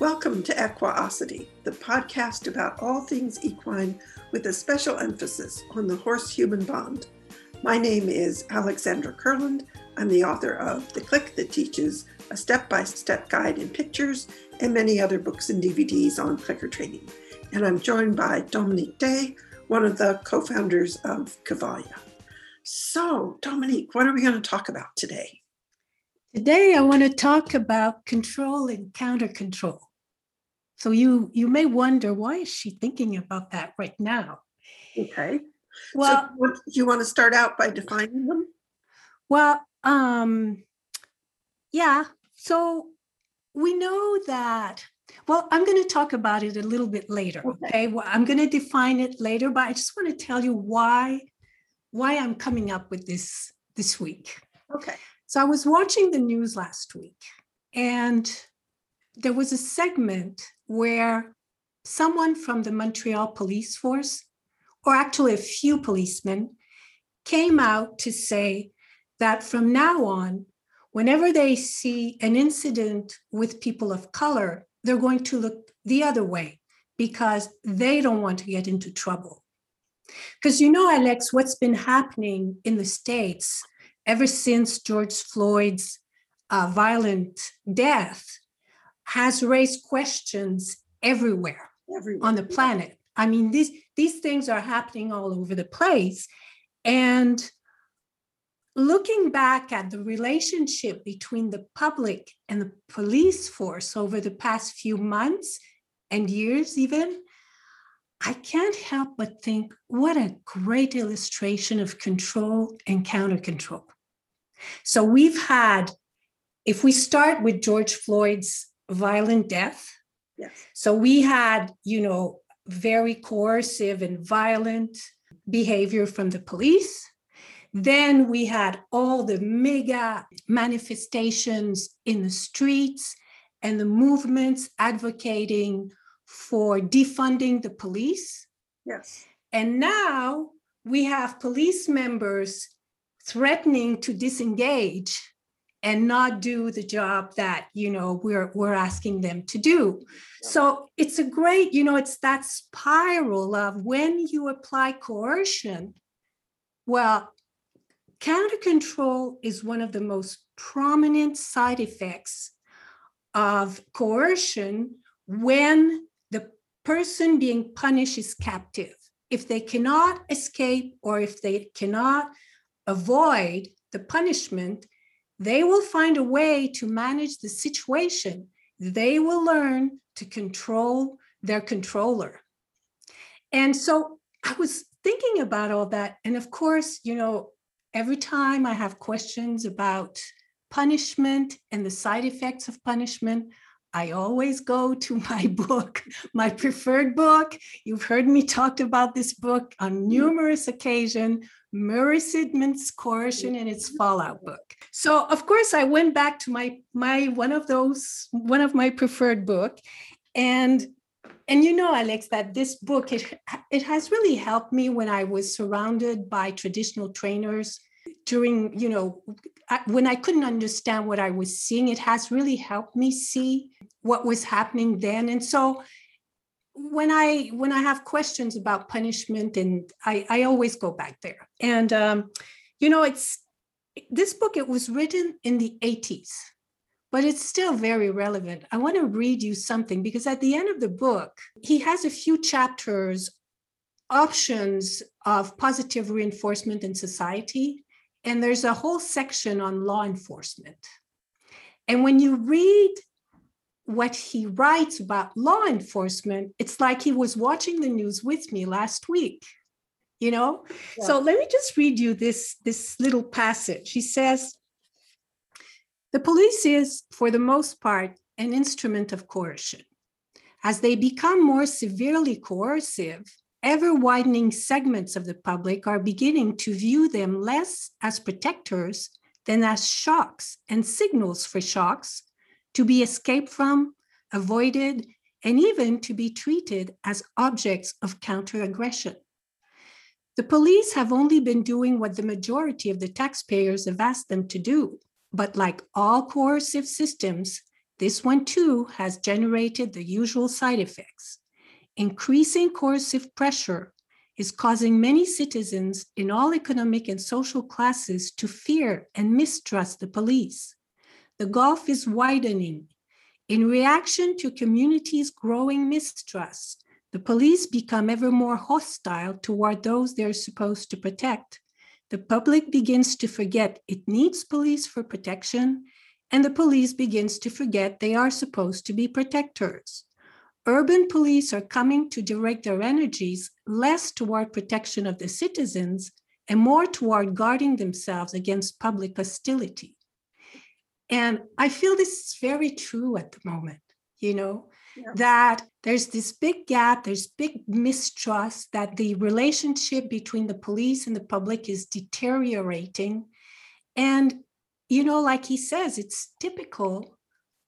Welcome to Equiosity, the podcast about all things equine with a special emphasis on the horse human bond. My name is Alexandra Kurland. I'm the author of The Click That Teaches, a step by step guide in pictures, and many other books and DVDs on clicker training. And I'm joined by Dominique Day, one of the co founders of Cavalia. So, Dominique, what are we going to talk about today? Today, I want to talk about control and counter control. So you you may wonder why is she thinking about that right now? Okay. Well, so you want to start out by defining them? Well, um, yeah. So we know that. Well, I'm going to talk about it a little bit later. Okay. okay? Well, I'm going to define it later, but I just want to tell you why why I'm coming up with this this week. Okay. So I was watching the news last week, and there was a segment where someone from the Montreal police force, or actually a few policemen, came out to say that from now on, whenever they see an incident with people of color, they're going to look the other way because they don't want to get into trouble. Because you know, Alex, what's been happening in the States ever since George Floyd's uh, violent death has raised questions everywhere, everywhere on the planet. I mean, these these things are happening all over the place. And looking back at the relationship between the public and the police force over the past few months and years, even, I can't help but think what a great illustration of control and counter control. So we've had, if we start with George Floyd's violent death. Yes. So we had, you know, very coercive and violent behavior from the police. Then we had all the mega manifestations in the streets and the movements advocating for defunding the police. Yes. And now we have police members threatening to disengage and not do the job that you know we're we're asking them to do. So it's a great you know it's that spiral of when you apply coercion well counter control is one of the most prominent side effects of coercion when the person being punished is captive. If they cannot escape or if they cannot avoid the punishment they will find a way to manage the situation. They will learn to control their controller. And so I was thinking about all that. And of course, you know, every time I have questions about punishment and the side effects of punishment, I always go to my book, my preferred book. You've heard me talk about this book on numerous occasions, Murray Sidman's Coercion and its Fallout book. So of course I went back to my my one of those one of my preferred book, and and you know Alex that this book it it has really helped me when I was surrounded by traditional trainers during you know when I couldn't understand what I was seeing. It has really helped me see what was happening then, and so when I when I have questions about punishment, and I, I always go back there. And um, you know, it's this book. It was written in the '80s, but it's still very relevant. I want to read you something because at the end of the book, he has a few chapters, options of positive reinforcement in society, and there's a whole section on law enforcement. And when you read what he writes about law enforcement, it's like he was watching the news with me last week. You know? Yeah. So let me just read you this, this little passage. He says, the police is, for the most part, an instrument of coercion. As they become more severely coercive, ever widening segments of the public are beginning to view them less as protectors than as shocks and signals for shocks to be escaped from, avoided, and even to be treated as objects of counter-aggression. The police have only been doing what the majority of the taxpayers have asked them to do, but like all coercive systems, this one too has generated the usual side effects. Increasing coercive pressure is causing many citizens in all economic and social classes to fear and mistrust the police. The gulf is widening. In reaction to communities' growing mistrust, the police become ever more hostile toward those they're supposed to protect. The public begins to forget it needs police for protection, and the police begins to forget they are supposed to be protectors. Urban police are coming to direct their energies less toward protection of the citizens and more toward guarding themselves against public hostility. And I feel this is very true at the moment, you know, Yeah. that there's this big gap, there's big mistrust, that the relationship between the police and the public is deteriorating. And, you know, like he says, it's typical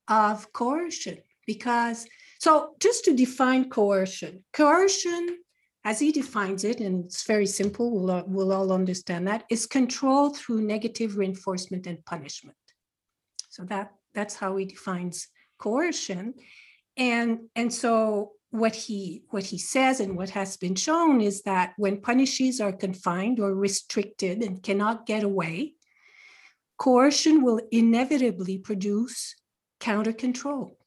of coercion because, so just to define coercion, coercion, as he defines it, and it's very simple, we'll, we'll all understand that, is control through negative reinforcement and punishment. So that that's how he defines coercion. And and so what he what he says and what has been shown is that when punishes are confined or restricted and cannot get away, coercion will inevitably produce counter control.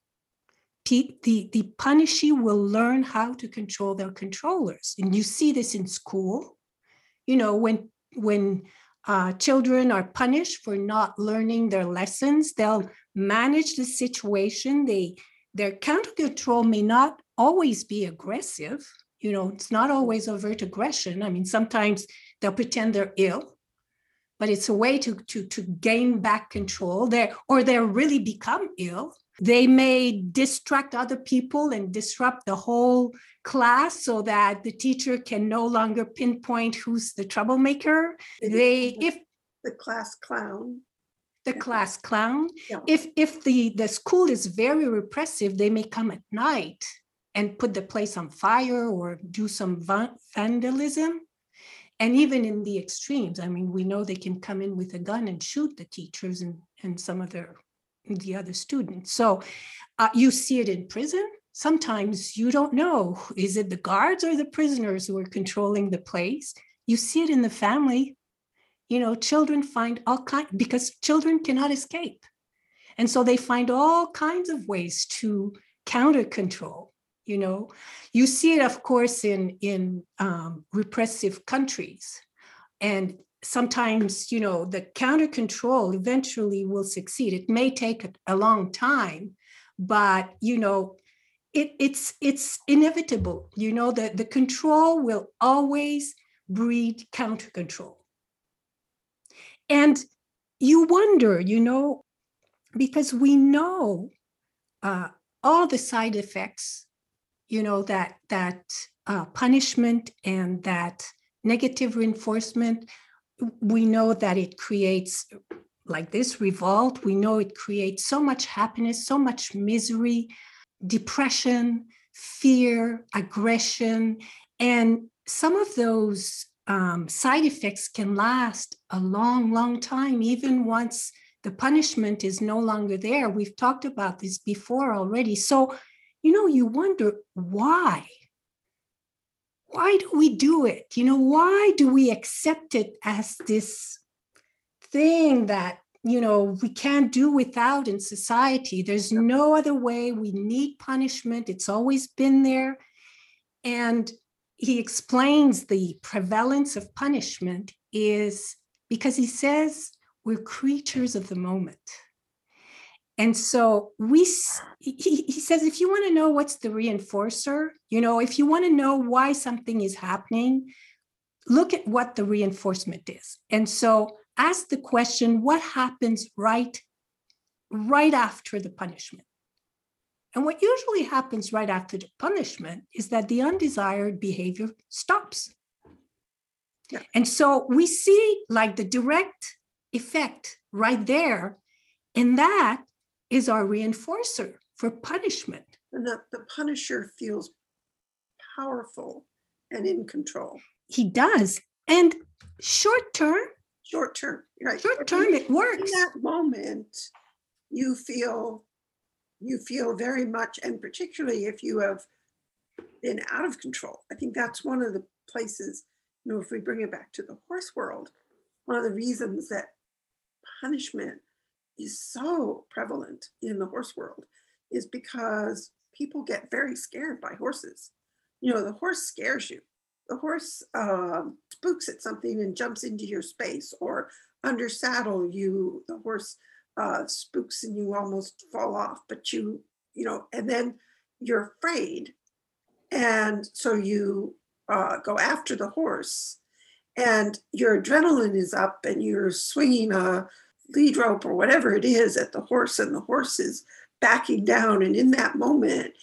Pe- The, the punishee will learn how to control their controllers. And you see this in school. You know, when when uh, children are punished for not learning their lessons. They'll manage the situation. They their counter control may not always be aggressive. You know, it's not always overt aggression. I mean, sometimes they'll pretend they're ill, but it's a way to to to gain back control. There or they'll really become ill. They may distract other people and disrupt the whole class so that the teacher can no longer pinpoint who's the troublemaker they if The class clown. the Yeah. class clown Yeah. if if the the school is very repressive they may come at night and put the place on fire or do some vandalism and even in the extremes i mean we know they can come in with a gun and shoot the teachers and and some of their the other students. So uh, you see it in prison. Sometimes you don't know is it the guards or the prisoners who are controlling the place? You see it in the family. You know children find all kinds because children cannot escape. And so they find all kinds of ways to counter control you know. You see it of course in in um, repressive countries. And sometimes you know the counter control eventually will succeed it may take a, long time but you know it, it's it's inevitable you know that the control will always breed counter control and you wonder, you know, because we know uh, all the side effects, you know, that that uh, punishment and that negative reinforcement. We know that it creates like this revolt. We know it creates so much happiness, so much misery, depression, fear, aggression, and some of those um, side effects can last a long, long time, even once the punishment is no longer there. We've talked about this before already. So, you know, you wonder why? Why do we do it? You know, why do we accept it as this thing that, you know, we can't do without in society? There's no other way. We need punishment, it's always been there. And he explains the prevalence of punishment is because he says we're creatures of the moment. And so we, he, he says, if you want to know what's the reinforcer, you know, if you want to know why something is happening, look at what the reinforcement is. And so ask the question, what happens right, right after the punishment? And what usually happens right after the punishment is that the undesired behavior stops. Yeah. And so we see like the direct effect right there. And that is our reinforcer for punishment. And the, the punisher feels powerful and in control. He does. And short term, Short term, right? short term, it works. In that moment, you feel you feel very much, and particularly if you have been out of control. I think that's one of the places, you know, if we bring it back to the horse world, one of the reasons that punishment is so prevalent in the horse world is because people get very scared by horses. You know, the horse scares you. The horse um, spooks at something and jumps into your space, or under saddle, you the horse uh, spooks and you almost fall off, but you, you know, and then you're afraid, and so you uh, go after the horse, and your adrenaline is up, and you're swinging a lead rope or whatever it is at the horse, and the horse is backing down, and in that moment,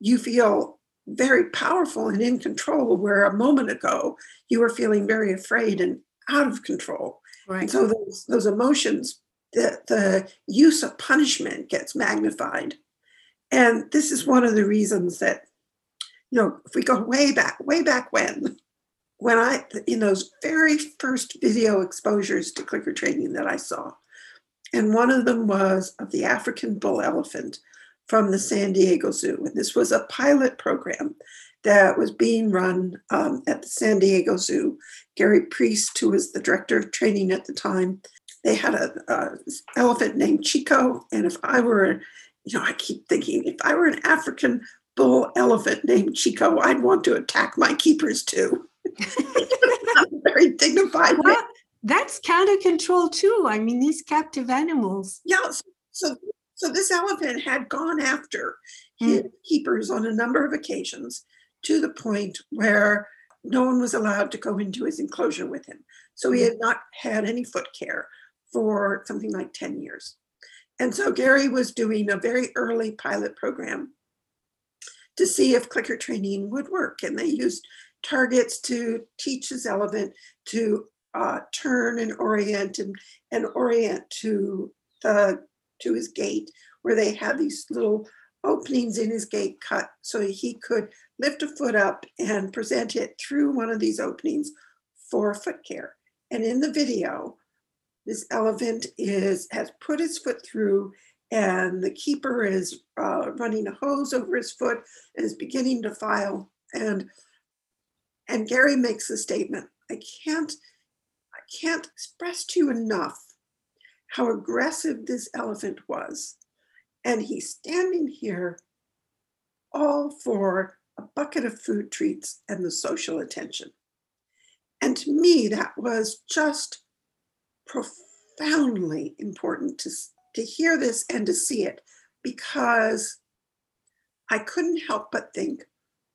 you feel very powerful and in control, where a moment ago you were feeling very afraid and out of control. And Right. so those, those emotions, the, the use of punishment gets magnified. And this is one of the reasons that, you know, if we go way back, way back when, when I, in those very first video exposures to clicker training that I saw, and one of them was of the African bull elephant from the San Diego Zoo. And this was a pilot program that was being run um, at the San Diego Zoo. Gary Priest, who was the director of training at the time, they had a, a elephant named Chico. And if I were, you know, I keep thinking, if I were an African bull elephant named Chico, I'd want to attack my keepers too. Very dignified. Well, that's kind of control too. I mean, these captive animals. Yeah, so, so so this elephant had gone after Hmm. his keepers on a number of occasions to the point where no one was allowed to go into his enclosure with him. So he had not had any foot care for something like 10 years. And so Gary was doing a very early pilot program to see if clicker training would work. And they used targets to teach his elephant to uh, turn and orient and, and orient to the to his gate where they had these little openings in his gate cut so he could lift a foot up and present it through one of these openings for foot care. And in the video, this elephant is has put his foot through and the keeper is uh, running a hose over his foot and is beginning to file and and gary makes the statement i can't i can't express to you enough how aggressive this elephant was. And he's standing here all for a bucket of food treats and the social attention. And to me that was just profoundly important to, to hear this and to see it because I couldn't help but think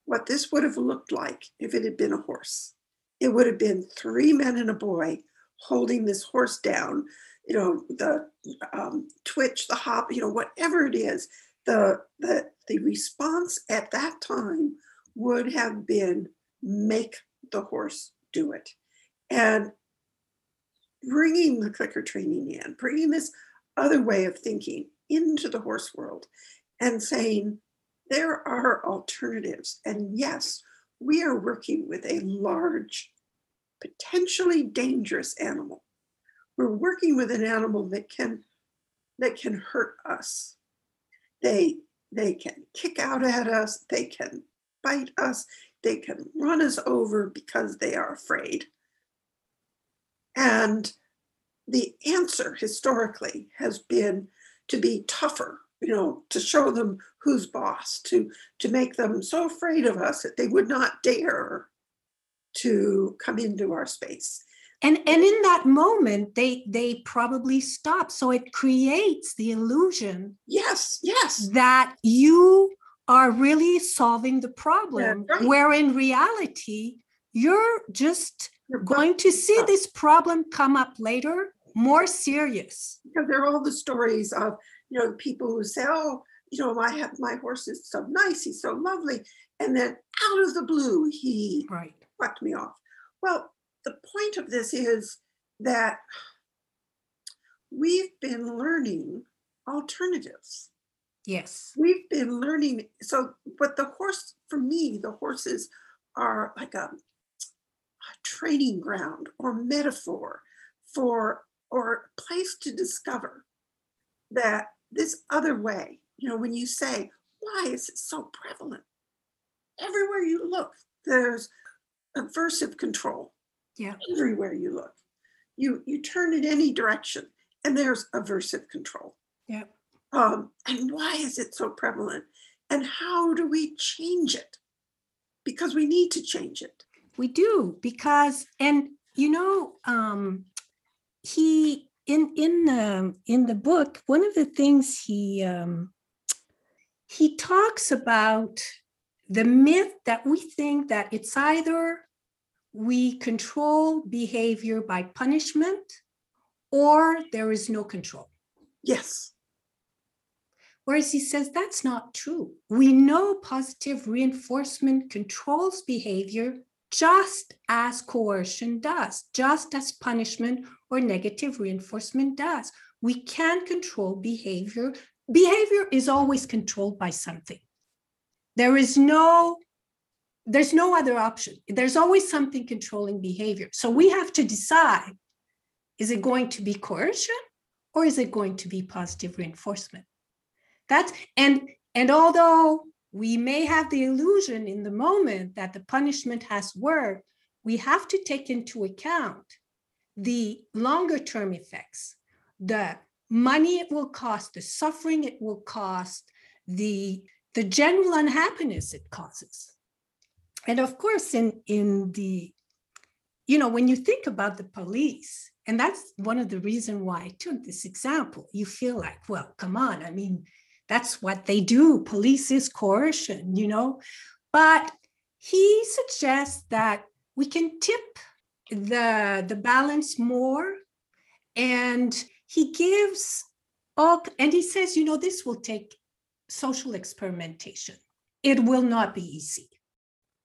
what this would have looked like if it had been a horse. It would have been three men and a boy holding this horse down, you know, the um, twitch, the hop, you know, whatever it is, the, the, the response at that time would have been make the horse do it. And bringing the clicker training in, bringing this other way of thinking into the horse world and saying there are alternatives. And yes, we are working with a large, potentially dangerous animal. We're working with an animal that can that can hurt us. They they can kick out at us, they can bite us, they can run us over because they are afraid. And the answer historically has been to be tougher, you know, to show them who's boss, to to make them so afraid of us that they would not dare to come into our space. And and in that moment, they they probably stop. So it creates the illusion Yes, yes, that you are really solving the problem, right. where in reality, you're just you're going to see up. this problem come up later, more serious. because there are all the stories of you know the people who say oh you know i have my horse is so nice he's so lovely and then out of the blue he Right. plucked me off well the point of this is that we've been learning alternatives Yes. we've been learning so but the horse for me the horses are like a, a training ground or metaphor for or place to discover that this other way you know, when you say, why is it so prevalent? Everywhere you look, there's aversive control. Yeah. Everywhere you look. You you turn in any direction and there's aversive control. Yeah. Um, and why is it so prevalent? And how do we change it? Because we need to change it. We do because, and you know, um, he in in the in the book, one of the things he um, he talks about the myth that we think that it's either we control behavior by punishment or there is no control. Yes. Whereas he says that's not true. We know positive reinforcement controls behavior just as coercion does, just as punishment or negative reinforcement does. We can control behavior. Behavior is always controlled by something. There is no there's no other option. There's always something controlling behavior. So we have to decide is it going to be coercion or is it going to be positive reinforcement? That's and and although we may have the illusion in the moment that the punishment has worked, we have to take into account the longer term effects, the money it will cost, the suffering it will cost, the, the general unhappiness it causes. And of course, in, in the, you know, when you think about the police, and that's one of the reason why I took this example, you feel like, well, come on, I mean, that's what they do. Police is coercion, you know. But he suggests that we can tip the, the balance more. And he gives all, and he says, you know, this will take social experimentation. It will not be easy.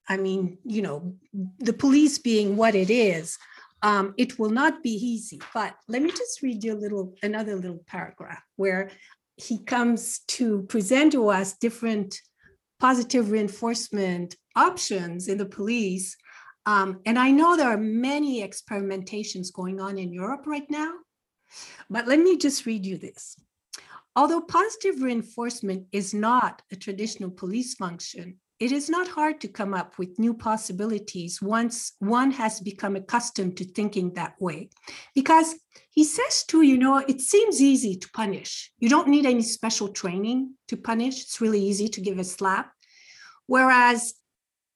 I mean, you know, the police being what it is, um, it will not be easy. But let me just read you a little, another little paragraph where he comes to present to us different positive reinforcement options in the police. Um, and I know there are many experimentations going on in Europe right now, but let me just read you this. Although positive reinforcement is not a traditional police function, it is not hard to come up with new possibilities once one has become accustomed to thinking that way. Because he says too, you know, it seems easy to punish. You don't need any special training to punish. It's really easy to give a slap. Whereas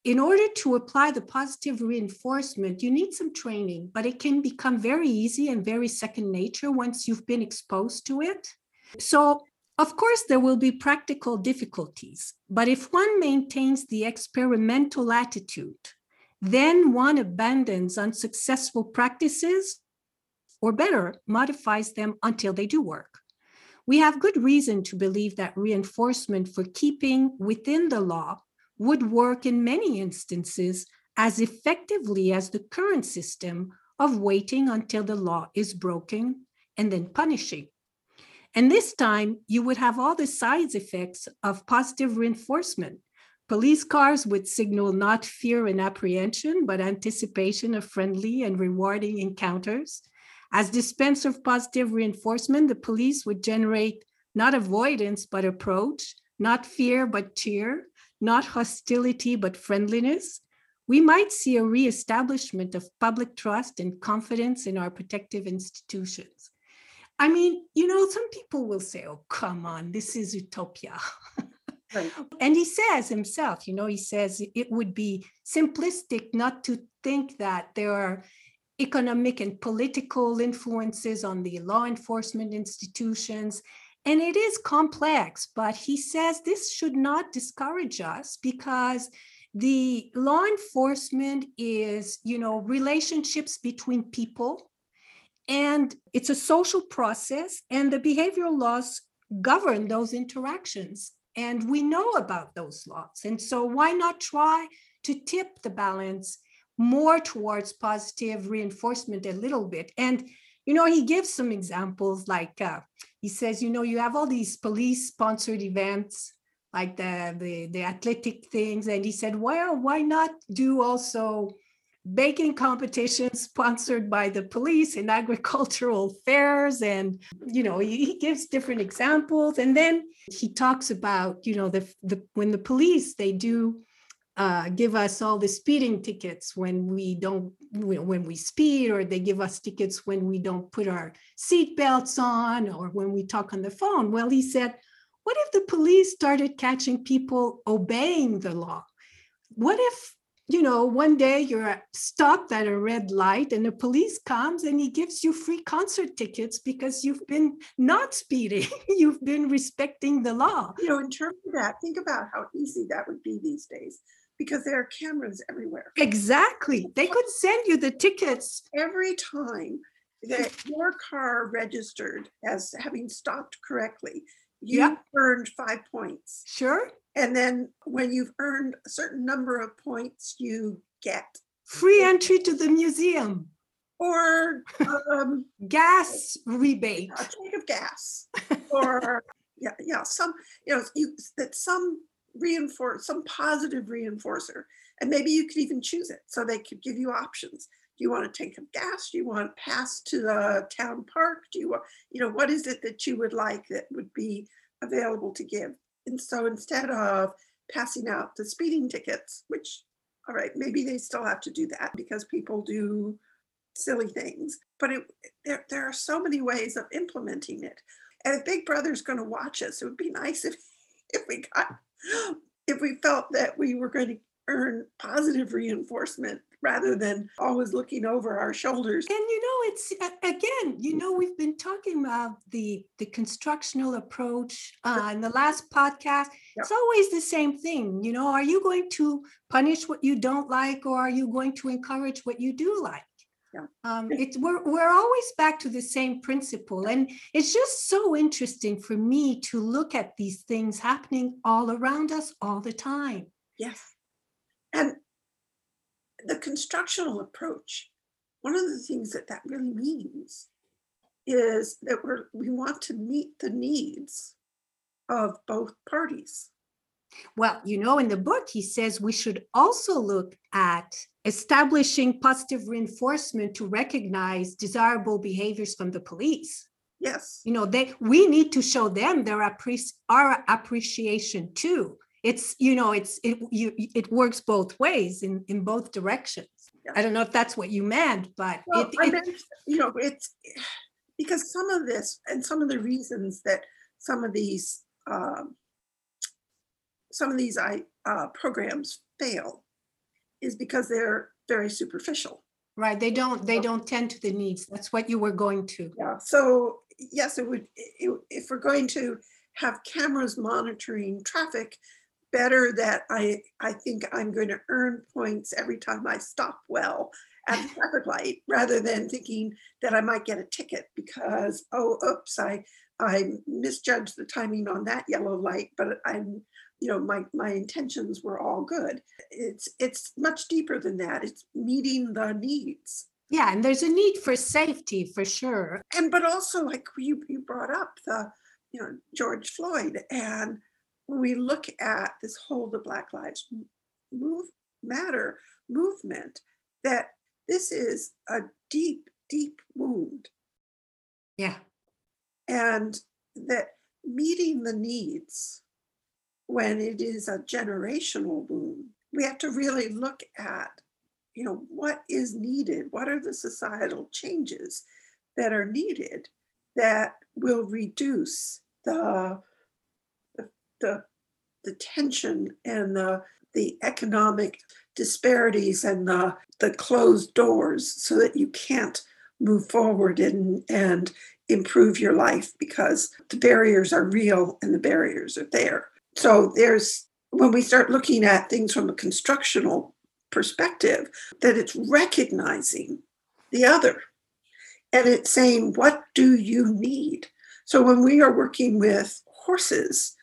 in order to apply the positive reinforcement, you need some training, but it can become very easy and very second nature once you've been exposed to it. So of course, there will be practical difficulties, but if one maintains the experimental attitude, then one abandons unsuccessful practices, or better, modifies them until they do work. We have good reason to believe that reinforcement for keeping within the law would work in many instances as effectively as the current system of waiting until the law is broken and then punishing. And this time, you would have all the side effects of positive reinforcement. Police cars would signal not fear and apprehension, but anticipation of friendly and rewarding encounters. As dispenser of positive reinforcement, the police would generate not avoidance, but approach, not fear, but cheer, not hostility, but friendliness. We might see a reestablishment of public trust and confidence in our protective institutions. I mean, you know, some people will say, oh, come on, this is utopia. Right. and he says himself, you know, he says it would be simplistic not to think that there are economic and political influences on the law enforcement institutions. And it is complex, but he says this should not discourage us because the law enforcement is, you know, relationships between people and it's a social process, and the behavioral laws govern those interactions. And we know about those laws. And so, why not try to tip the balance more towards positive reinforcement a little bit? And, you know, he gives some examples like uh, he says, you know, you have all these police sponsored events like the, the, the athletic things. And he said, well, why not do also baking competitions sponsored by the police and agricultural fairs. And you know he, gives different examples. And then he talks about you know the, the when the police they do uh, give us all the speeding tickets when we don't when we speed or they give us tickets when we don't put our seat belts on or when we talk on the phone. Well he said what if the police started catching people obeying the law? What if you know one day you're stopped at a red light and the police comes and he gives you free concert tickets because you've been not speeding you've been respecting the law you know in terms of that think about how easy that would be these days because there are cameras everywhere. Exactly. They could send you the tickets. Every time that your car registered as having stopped correctly, you yep. earned five points. Sure. And then when you've earned a certain number of points, you get free entry to the museum. Or um, gas rebate, a tank of gas, or yeah, yeah, some you know you, that some reinforce some positive reinforcer and maybe you could even choose it so they could give you options. Do you want a tank of gas? Do you want pass to the town park? Do you want you know what is it that you would like that would be available to give and so instead of passing out the speeding tickets which all right maybe they still have to do that because people do silly things but it, there, there are so many ways of implementing it. And if big brother's going to watch us it would be nice if if we got if we felt that we were going to earn positive reinforcement rather than always looking over our shoulders. And you know it's again you know we've been talking about the the constructional approach uh, in the last podcast. It's always the same thing you know are you going to punish what you don't like or are you going to encourage what you do like? Yeah. Um, it's we're we're always back to the same principle, and it's just so interesting for me to look at these things happening all around us all the time. Yes, the constructional approach. One of the things that that really means is that we're we want to meet the needs of both parties. Well, you know, in the book, he says we should also look at establishing positive reinforcement to recognize desirable behaviors from the police. Yes. You know, they we need to show them their appre- our appreciation too. It's you know, it's it you it works both ways in in both directions. Yeah. I don't know if that's what you meant, but well, it, it, meant, you know, it's because some of this and some of the reasons that some of these um, some of these I, uh, programs fail is because they're very superficial. Right. They don't. They don't tend to the needs. That's what you were going to. Yeah. So yes, it would. It, if we're going to have cameras monitoring traffic, better that I I think I'm going to earn points every time I stop well at the traffic light, rather than thinking that I might get a ticket because oh oops I I misjudged the timing on that yellow light, but I'm you know my my intentions were all good. It's it's much deeper than that. It's meeting the needs. Yeah and there's a need for safety for sure. And but also like you you brought up the you know george floyd and when we look at this whole the black lives move matter movement that this is a deep deep wound yeah and that meeting the needs when it is a generational wound, we have to really look at, you know, what is needed? What are the societal changes that are needed that will reduce the the, the, tension and the the economic disparities and the, the closed doors so that you can't move forward and, and improve your life because the barriers are real and the barriers are there so there's when we start looking at things from a constructional perspective, that it's recognizing the other and it's saying, what do you need? So when we are working with horses,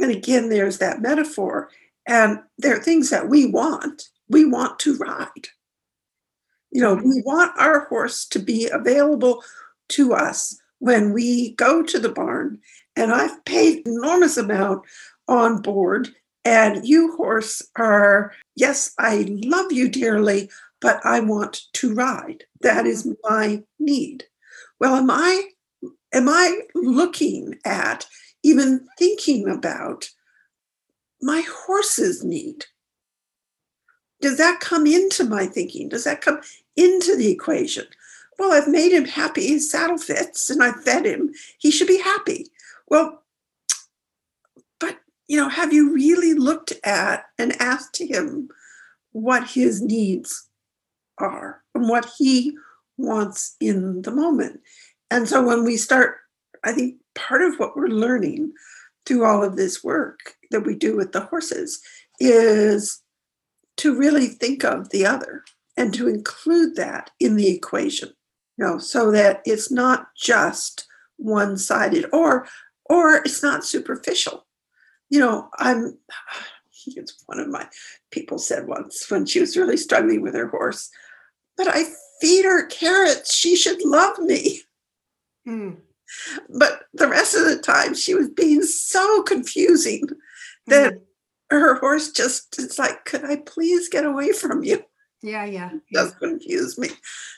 and again, there's that metaphor, and there are things that we want. We want to ride. You know, we want our horse to be available to us when we go to the barn. And I've paid enormous amount on board. And you, horse, are, yes, I love you dearly. but I want to ride. That is my need. Well, am I am I looking at even thinking about my horse's need? Does that come into my thinking? Does that come into the equation? Well, I've made him happy. His saddle fits and I fed him. He should be happy. Well, but you know, have you really looked at and asked him what his needs are and what he wants in the moment? And so when we start, I think part of what we're learning through all of this work that we do with the horses is to really think of the other and to include that in the equation you know so that it's not just one-sided or or it's not superficial you know i'm it's one of my people said once when she was really struggling with her horse but i feed her carrots she should love me Hmm. But the rest of the time she was being so confusing that Mhm. her horse just it's like could i please get away from you yeah, yeah, yeah. does confuse me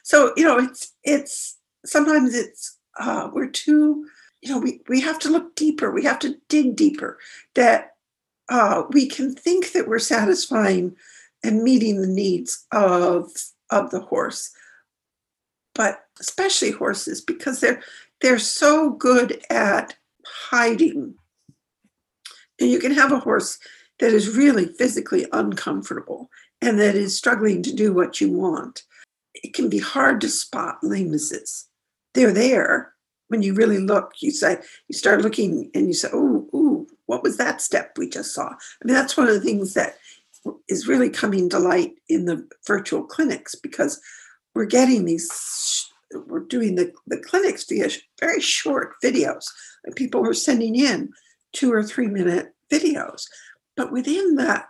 so you know it's it's sometimes it's uh we're too you know we we have to look deeper we have to dig deeper that uh we can think that we're satisfying and meeting the needs of of the horse but especially horses because they're they're so good at hiding. And you can have a horse that is really physically uncomfortable and that is struggling to do what you want. It can be hard to spot lamenesses. They're there. When you really look you say you start looking and you say oh ooh what was that step we just saw? I mean that's one of the things that is really coming to light in the virtual clinics because we're getting these we're doing the, the clinics via very short videos. And people are sending in two or three minute videos. But within that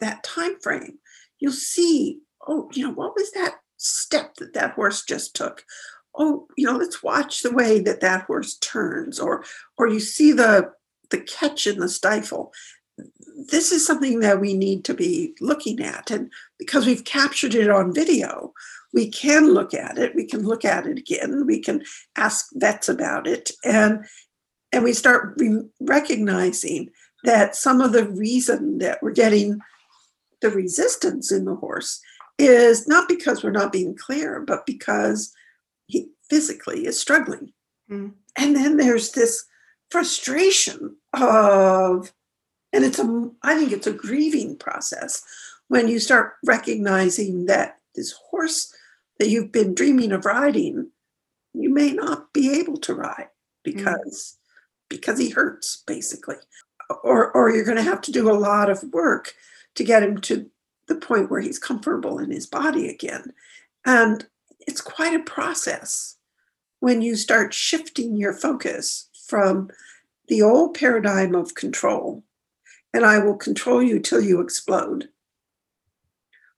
that time frame you'll see oh you know what was that step that that horse just took? Oh you know let's watch the way that that horse turns or or you see the the catch in the stifle this is something that we need to be looking at. And because we've captured it on video we can look at it we can look at it again we can ask vets about it. And and we start re- recognizing that some of the reason that we're getting the resistance in the horse is not because we're not being clear but because he physically is struggling. Mm. and then there's this frustration of and it's a i think it's a grieving process when you start recognizing that this horse that you've been dreaming of riding you may not be able to ride mm. because because he hurts basically. Or or you're going to have to do a lot of work to get him to the point where he's comfortable in his body again. And it's quite a process when you start shifting your focus from the old paradigm of control and I will control you till you explode,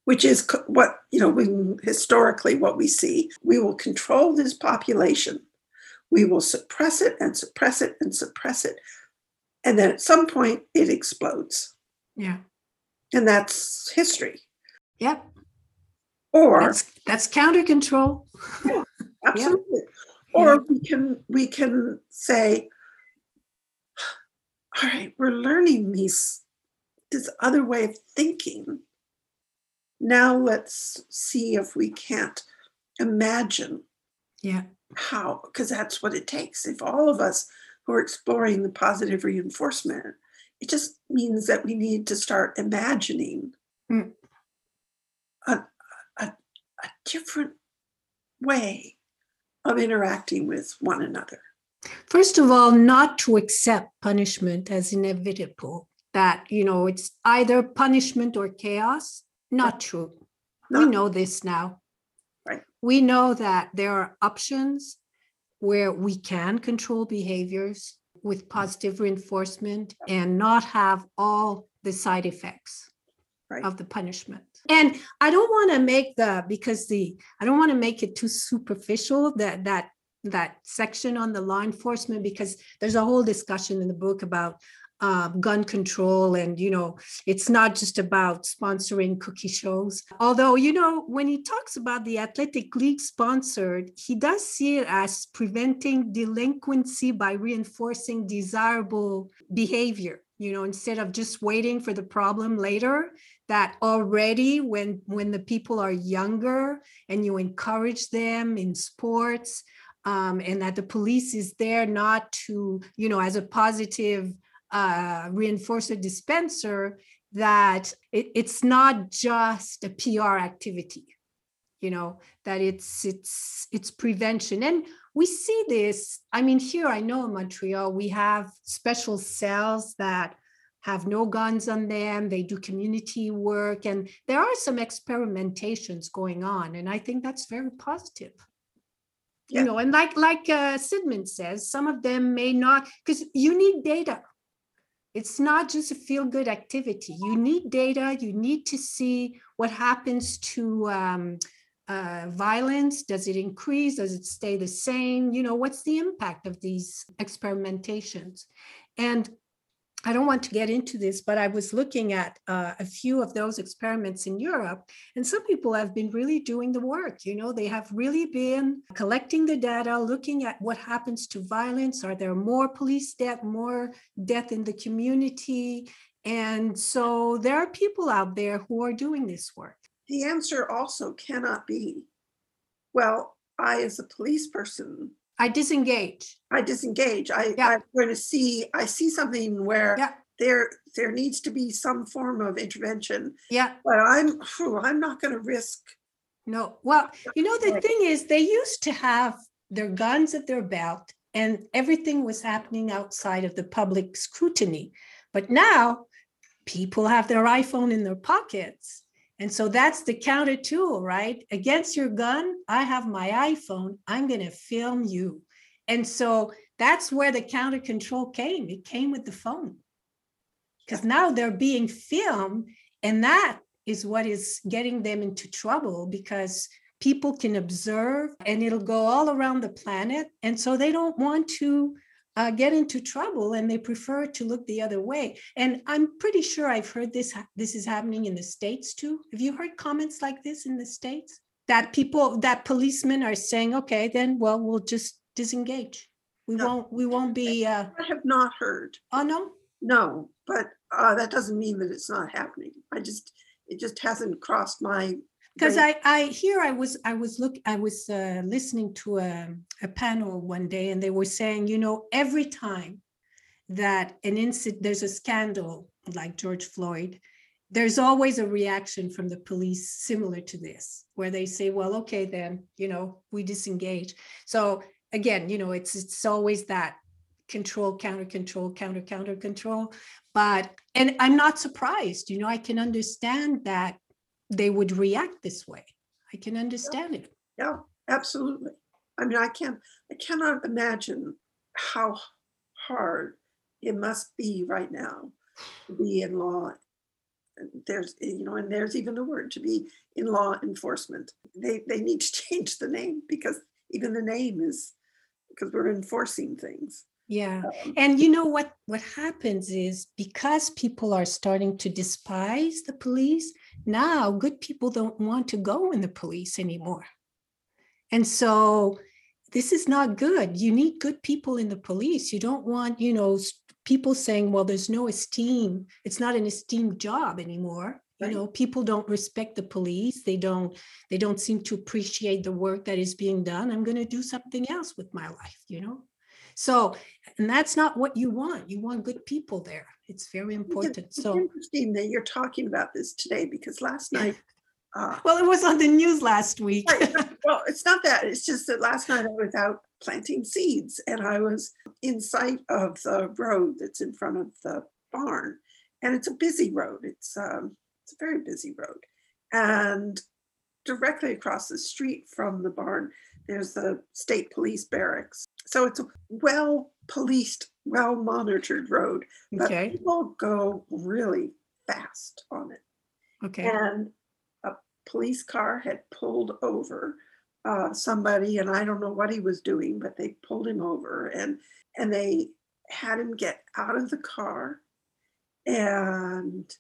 which is what, you know, when historically what we see. We will control this population. We will suppress it and suppress it and suppress it. And then at some point it explodes. yeah. And that's history. Yep. Or That's that's counter control. absolutely. Or we can we can say, all right, we're learning these this other way of thinking. Now let's see if we can't imagine Yeah. how, because that's what it takes. If all of us who are exploring the positive reinforcement, it just means that we need to start imagining Mm. a, a, a different way of interacting with one another. First of all, not to accept punishment as inevitable, that, you know, it's either punishment or chaos. Not true. we know this now. Right. We know that there are options where we can control behaviors with mm-hmm. positive reinforcement and not have all the side effects Right. of the punishment. And I don't want to make the because the I don't want to make it too superficial that that that section on the law enforcement because there's a whole discussion in the book about uh, gun control and you know it's not just about sponsoring cookie shows. Although you know when he talks about the athletic league sponsored he does see it as preventing delinquency by reinforcing desirable behavior you know instead of just waiting for the problem later that already when when the people are younger and you encourage them in sports um, and that the police is there not to you know as a positive uh, reinforcer dispenser that it, it's not just a PR activity, you know, that it's it's it's prevention. And we see this. I mean, here I know in Montreal we have special cells that have no guns on them. They do community work, and there are some experimentations going on, and I think that's very positive. Yeah. You know, and like like uh, Sidman says, some of them may not because you need data it's not just a feel good activity. You need data, you need to see what happens to um, uh, violence. Does it increase? Does it stay the same? You know, what's the impact of these experimentations? And I don't want to get into this, but I was looking at uh, a few of those experiments in Europe, and some people have been really doing the work. You know, they have really been collecting the data, looking at what happens to violence. Are there more police death, more death in the community? And so there are people out there who are doing this work. The answer also cannot be, well, I, as a police person, I disengage. I disengage. I, Yeah. I'm going to see, I see something where Yeah. there, there needs to be some form of intervention, Yeah, but I'm, phew, I'm not going to risk. no. Well, you know, the thing is, they used to have their guns at their belt and everything was happening outside of the public scrutiny. But now people have their iPhone in their pockets. And so that's the counter tool, right? Against your gun, I have my iPhone. I'm going to film you. And so that's where the counter control came. It came with the phone. Because now they're being filmed, and that is what is getting them into trouble because people can observe and it'll go all around the planet. And so they don't want to uh, get into trouble and they prefer to look the other way. And I'm pretty sure I've heard this, this is happening in the States too. Have you heard comments like this in the States? That people, that policemen are saying, okay, then, well, we'll just disengage. We No. won't, we won't be, uh, I have not heard. oh, no? No, but uh, that doesn't mean that it's not happening. I just, it just hasn't crossed my. Because. I, I here I was I was look I was uh, listening to a, a panel one day and they were saying you know every time that an incident there's a scandal like George Floyd there's always a reaction from the police similar to this where they say well okay then you know we disengage so again you know it's it's always that control counter control counter counter control but and i'm not surprised you know i can understand that they would react this way i can understand it Yeah, absolutely. I mean, I can't, I cannot imagine how hard it must be right now to be in law. There's, you know, and there's even the word to be in law enforcement. They, they need to change the name because even the name is, because we're enforcing things. yeah Um, and you know what what happens is because people are starting to despise the police now good people don't want to go in the police anymore. And so this is not good. You need good people in the police. You don't want you know people saying well there's no esteem. It's not an esteemed job anymore. You know people don't respect the police. They don't they don't seem to appreciate the work that is being done. I'm going to do something else with my life you know? So and that's not what you want. You want good people there it's very important It's so interesting that you're talking about this today because last night, uh, well it was on the news last week. Well, it's not that. It's just that last night I was out planting seeds and I was in sight of the road that's in front of the barn. And it's a busy road. It's um, it's a very busy road. And directly across the street from the barn, there's the state police barracks. So it's a well policed, well monitored road. But okay people go really fast on it okay and a police car had pulled over uh, somebody and i don't know what he was doing but they pulled him over and and they had him get out of the car and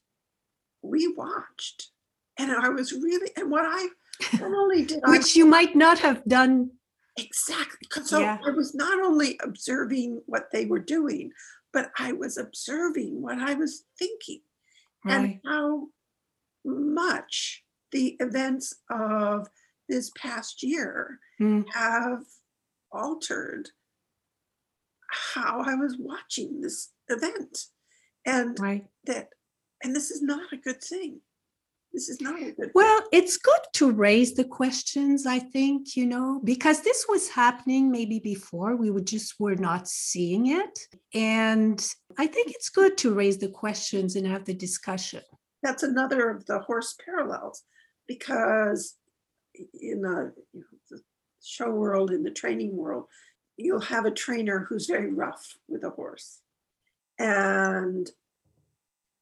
we watched. And I was really, and what I not only did I which you might not have done exactly, so Yeah. I was not only observing what they were doing, but I was observing what I was thinking and how much the events of this past year Mm, have altered how I was watching this event. And right that, and this is not a good thing. This is not a good thing. well it's good to raise the questions i think you know because this was happening maybe before we would just were not seeing it and i think it's good to raise the questions and have the discussion That's another of the horse parallels because in the, you know, the show world, in the training world, you'll have a trainer who's very rough with a horse. And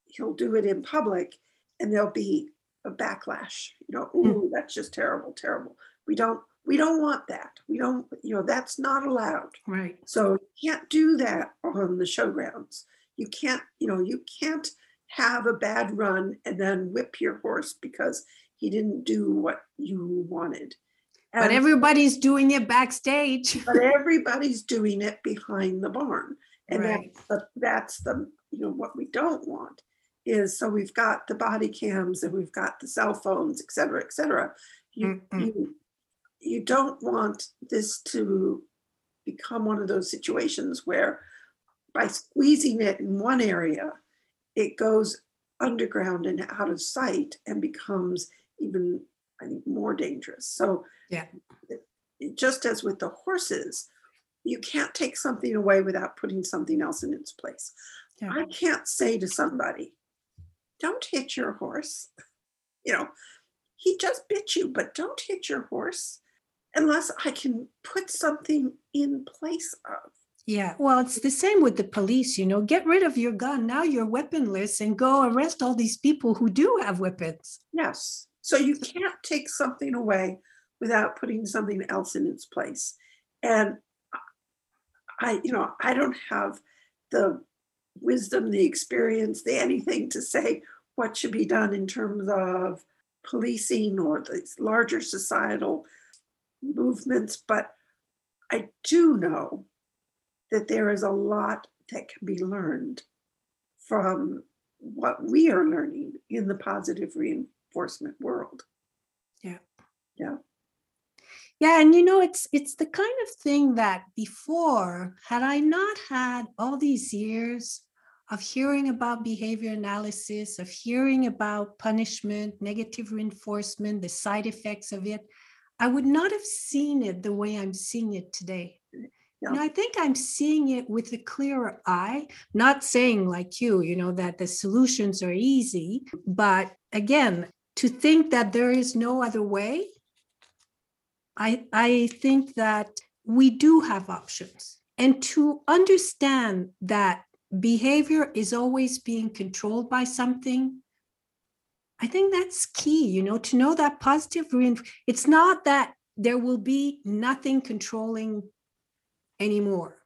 he'll do it in public and there'll be a backlash, you know, hmm. ooh, that's just terrible, terrible. We don't, we don't want that. We don't, you know, that's not allowed. right So you can't do that on the showgrounds. You can't, you know, you can't have a bad run and then whip your horse because he didn't do what you wanted. but everybody's doing it backstage but everybody's doing it behind the barn. And Right. that's the, that's the, you know, what we don't want is, so we've got the body cams and we've got the cell phones, et cetera, et cetera. You, Mm-mm. you, you don't want this to become one of those situations where by squeezing it in one area, it goes underground and out of sight and becomes even, I think, more dangerous. So Yeah. just as with the horses, you can't take something away without putting something else in its place. Yeah. I can't say to somebody, don't hit your horse. You know, he just bit you, but don't hit your horse unless I can put something in place of. Yeah, well, it's the same with the police, you know, get rid of your gun. Now you're weaponless and go arrest all these people who do have weapons. Yes. So you can't take something away without putting something else in its place. And I, you know, I don't have the wisdom, the experience, the anything to say what should be done in terms of policing or these larger societal movements, but I do know that there is a lot that can be learned from what we are learning in the positive reinforcement world. Yeah, Yeah. Yeah, and you know, it's it's the kind of thing that before, had I not had all these years of hearing about behavior analysis, of hearing about punishment, negative reinforcement, the side effects of it, I would not have seen it the way I'm seeing it today. Yeah. You I think I'm seeing it with a clearer eye, not saying like you, you know, that the solutions are easy, but again, to think that there is no other way I, I think that we do have options. And to understand that behavior is always being controlled by something, I think that's key, you know, to know that positive reinf- it's not that there will be nothing controlling anymore.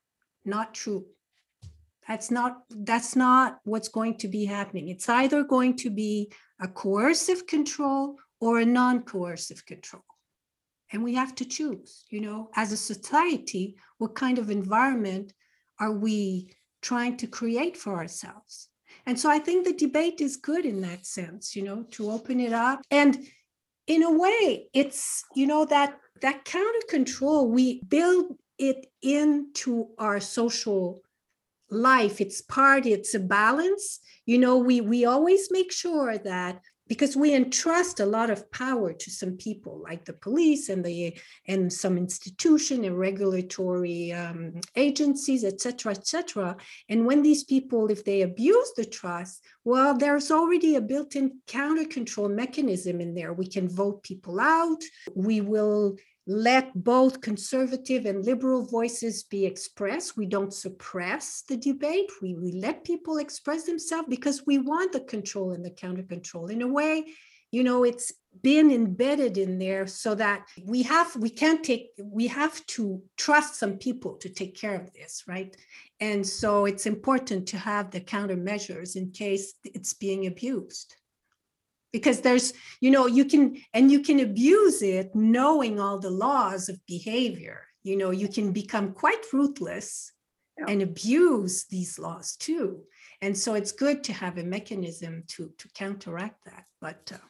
Not true. That's not that's not what's going to be happening. It's either going to be a coercive control or a non-coercive control and we have to choose you know as a society what kind of environment are we trying to create for ourselves. And so i think the debate is good in that sense you know to open it up. And in a way it's you know that that counter control we build it into our social life. It's part it's a balance. You know we we always make sure that because we entrust a lot of power to some people like the police and the and some institution and regulatory um, agencies et cetera et cetera. And when these people if they abuse the trust well there's already a built-in counter control mechanism in there. We can vote people out. We will let both conservative and liberal voices be expressed. We don't suppress the debate. We, we let people express themselves because we want the control and the counter control. In a way, you know, it's been embedded in there so that we have we can't take we have to trust some people to take care of this right and so it's important to have the countermeasures in case it's being abused because there's you know you can and you can abuse it knowing all the laws of behavior. You know you can become quite ruthless Yeah. and abuse these laws too. And so it's good to have a mechanism to to counteract that. But uh,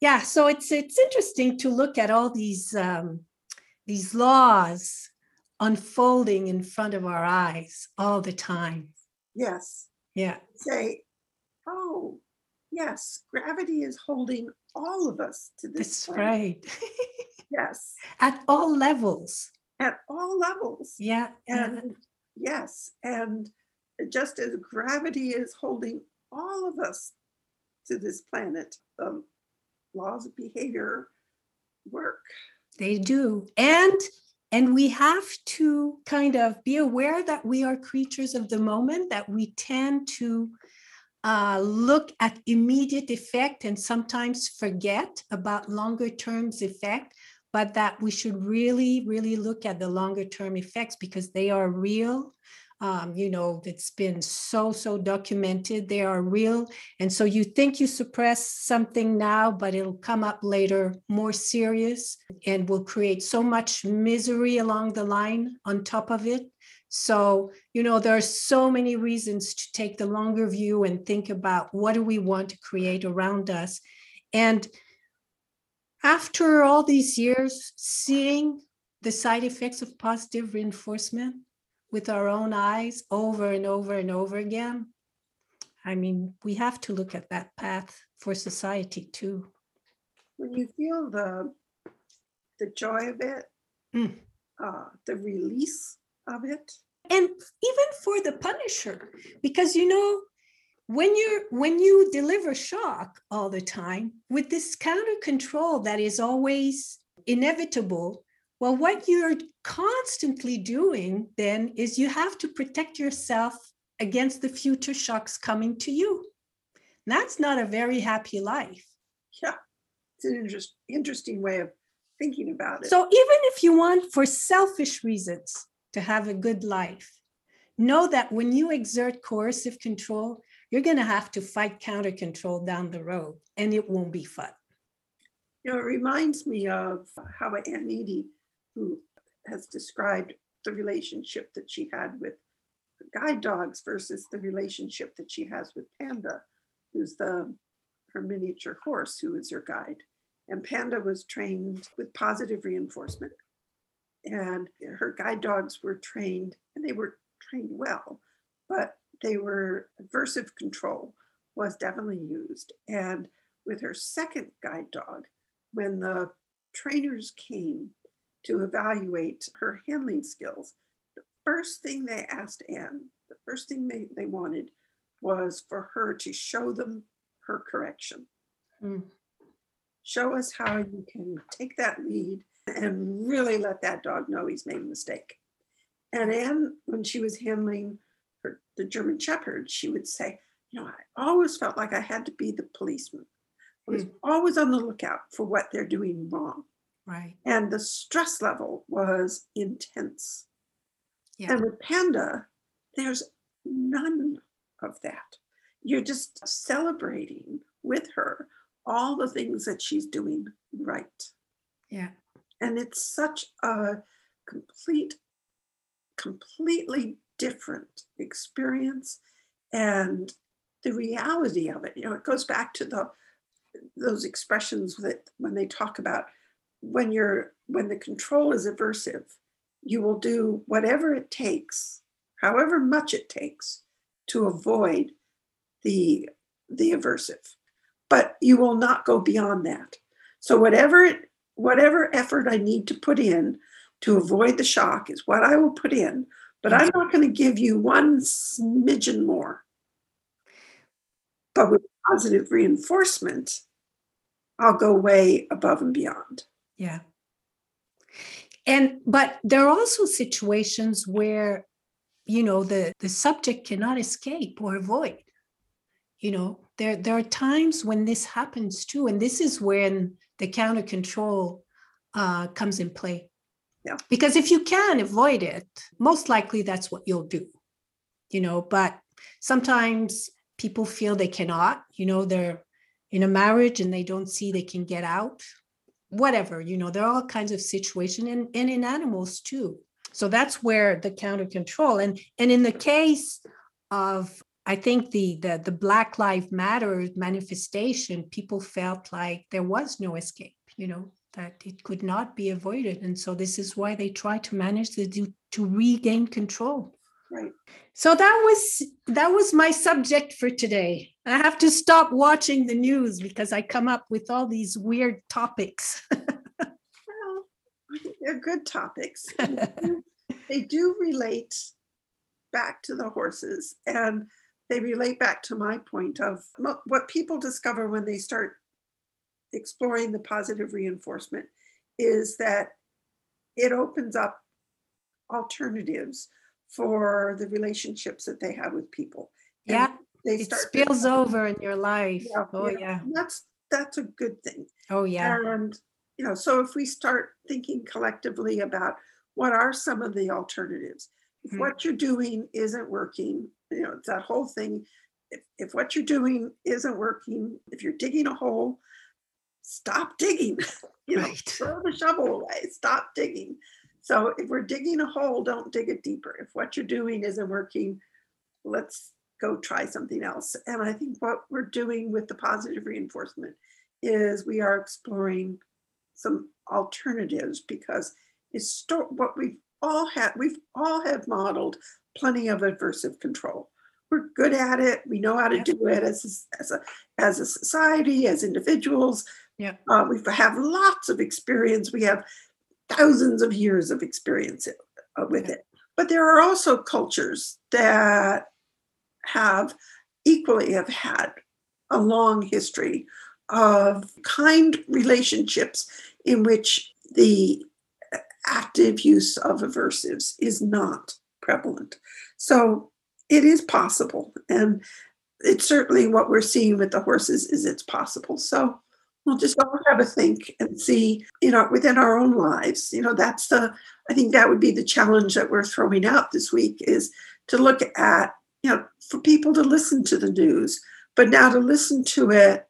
yeah so it's it's interesting to look at all these um, these laws unfolding in front of our eyes all the time. Yes. yeah. Say, oh, yes, gravity is holding all of us to this. that's planet." right Yes, at all levels at all levels. yeah yeah. And yes, and just as gravity is holding all of us to this planet, the laws of behavior work. They do. And and we have to kind of be aware that we are creatures of the moment, that we tend to uh, look at immediate effect and sometimes forget about longer terms effect, but that we should really, really look at the longer term effects because they are real. Um, you know, it's been so, so documented. They are real. And so you think you suppress something now, but it'll come up later more serious and will create so much misery along the line on top of it. So, you know, there are so many reasons to take the longer view and think about what do we want to create around us. And after all these years, seeing the side effects of positive reinforcement with our own eyes over and over and over again, I mean, we have to look at that path for society too. When you feel the the joy of it, Mm. uh, the release of it, and even for the punisher because you know when you're when you deliver shock all the time with this counter control that is always inevitable well what you're constantly doing then is you have to protect yourself against the future shocks coming to you that's not a very happy life yeah, it's an interest, interesting way of thinking about it. So even if you want for selfish reasons to have a good life, know that when you exert coercive control, you're going to have to fight counter control down the road and it won't be fun. You know, it reminds me of how Ann Edie, who has described the relationship that she had with guide dogs versus the relationship that she has with Panda, who's the her miniature horse, who is her guide. And Panda was trained with positive reinforcement. And her guide dogs were trained, and they were trained well, but they were aversive control was definitely used. And with her second guide dog, when the trainers came to evaluate her handling skills, the first thing they asked Ann, the first thing they, they wanted was for her to show them her correction. Mm. Show us how you can take that lead and really let that dog know he's made a mistake. And Ann, when she was handling her, the German Shepherd, she would say, You know, I always felt like I had to be the policeman. I was hmm. always on the lookout for what they're doing wrong. Right. And the stress level was intense. Yeah. And with Panda, there's none of that. You're just celebrating with her all the things that she's doing right. Yeah. And it's such a complete, completely different experience. And the reality of it, you know, it goes back to the those expressions that when they talk about when you're when the control is aversive, you will do whatever it takes, however much it takes, to avoid the the aversive. But you will not go beyond that. So whatever it whatever effort I need to put in to avoid the shock is what I will put in. But I'm not going to give you one smidgen more. But with positive reinforcement, I'll go way above and beyond. Yeah. And but there are also situations where you know the the subject cannot escape or avoid. you know there there are times when this happens too and this is when the counter control uh, comes in play. Yeah. Because if you can avoid it most likely that's what you'll do you know but sometimes people feel they cannot you know they're in a marriage and they don't see they can get out. Whatever you know there are all kinds of situations and, and in animals too. So that's where the counter control and and in the case of I think the, the the Black Lives Matter manifestation, people felt like there was no escape, you know, that it could not be avoided. And so this is why they try to manage to do, to regain control. Right. So that was that was my subject for today. I have to stop watching the news because I come up with all these weird topics. well, they're good topics. they do relate back to the horses and they relate back to my point of what people discover when they start exploring the positive reinforcement is that it opens up alternatives for the relationships that they have with people. And yeah, they it spills to, over in your life. Yeah, oh yeah, yeah. that's that's a good thing. Oh yeah, and you know, so if we start thinking collectively about what are some of the alternatives, if mm-hmm. what you're doing isn't working, you know, it's that whole thing. If, if what you're doing isn't working, if you're digging a hole, stop digging. you know, right. throw the shovel away, stop digging. So if we're digging a hole, don't dig it deeper. If what you're doing isn't working, let's go try something else. And I think what we're doing with the positive reinforcement is we are exploring some alternatives because it's sto- what we've all had we've all have modeled plenty of aversive control. We're good at it. We know how to do it as a, as a as a society, as individuals. Yeah, uh, we have lots of experience. We have thousands of years of experience uh, with it. But there are also cultures that have equally have had a long history of kind relationships in which the active use of aversives is not prevalent. So it is possible. And it's certainly what we're seeing with the horses is it's possible. So we'll just all have a think and see, you know, within our own lives. You know, that's the I think that would be the challenge that we're throwing out this week is to look at, you know, for people to listen to the news, but now to listen to it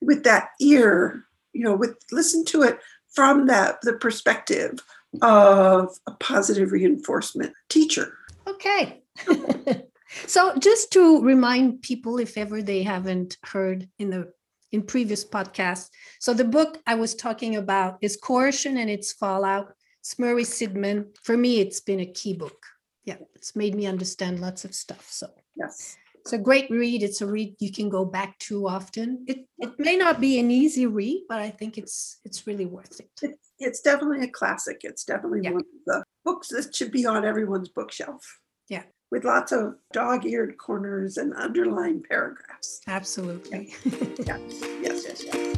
with that ear, you know, with listen to it from that the perspective of a positive reinforcement teacher. Okay. so just to remind people if ever they haven't heard in the in previous podcasts. So the book I was talking about is Coercion and its Fallout. It's Murray Sidman. For me, it's been a key book. Yeah, it's made me understand lots of stuff. So yes, it's a great read. It's a read you can go back to often. It it may not be an easy read, but I think it's it's really worth it. it it's definitely a classic. It's definitely yeah. one of the books that should be on everyone's bookshelf. Yeah. With lots of dog-eared corners and underlined paragraphs. Absolutely. Yeah. yes, yes, yes.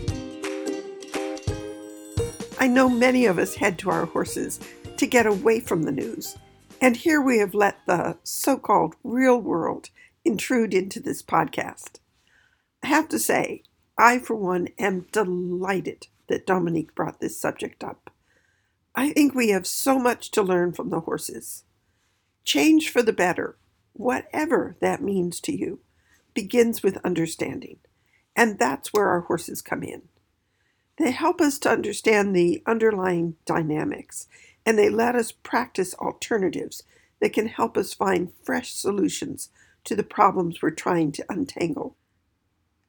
I know many of us head to our horses to get away from the news. And here we have let the so called real world intrude into this podcast. I have to say, I, for one, am delighted that Dominique brought this subject up. I think we have so much to learn from the horses. Change for the better, whatever that means to you, begins with understanding. And that's where our horses come in. They help us to understand the underlying dynamics, and they let us practice alternatives that can help us find fresh solutions to the problems we're trying to untangle.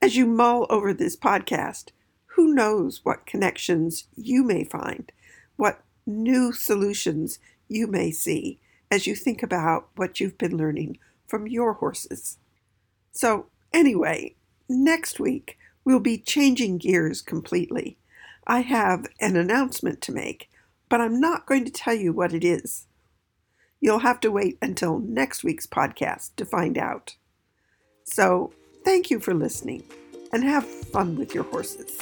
As you mull over this podcast, who knows what connections you may find, what new solutions you may see as you think about what you've been learning from your horses. So, anyway, next week we'll be changing gears completely. I have an announcement to make, but I'm not going to tell you what it is. You'll have to wait until next week's podcast to find out. So, thank you for listening and have fun with your horses.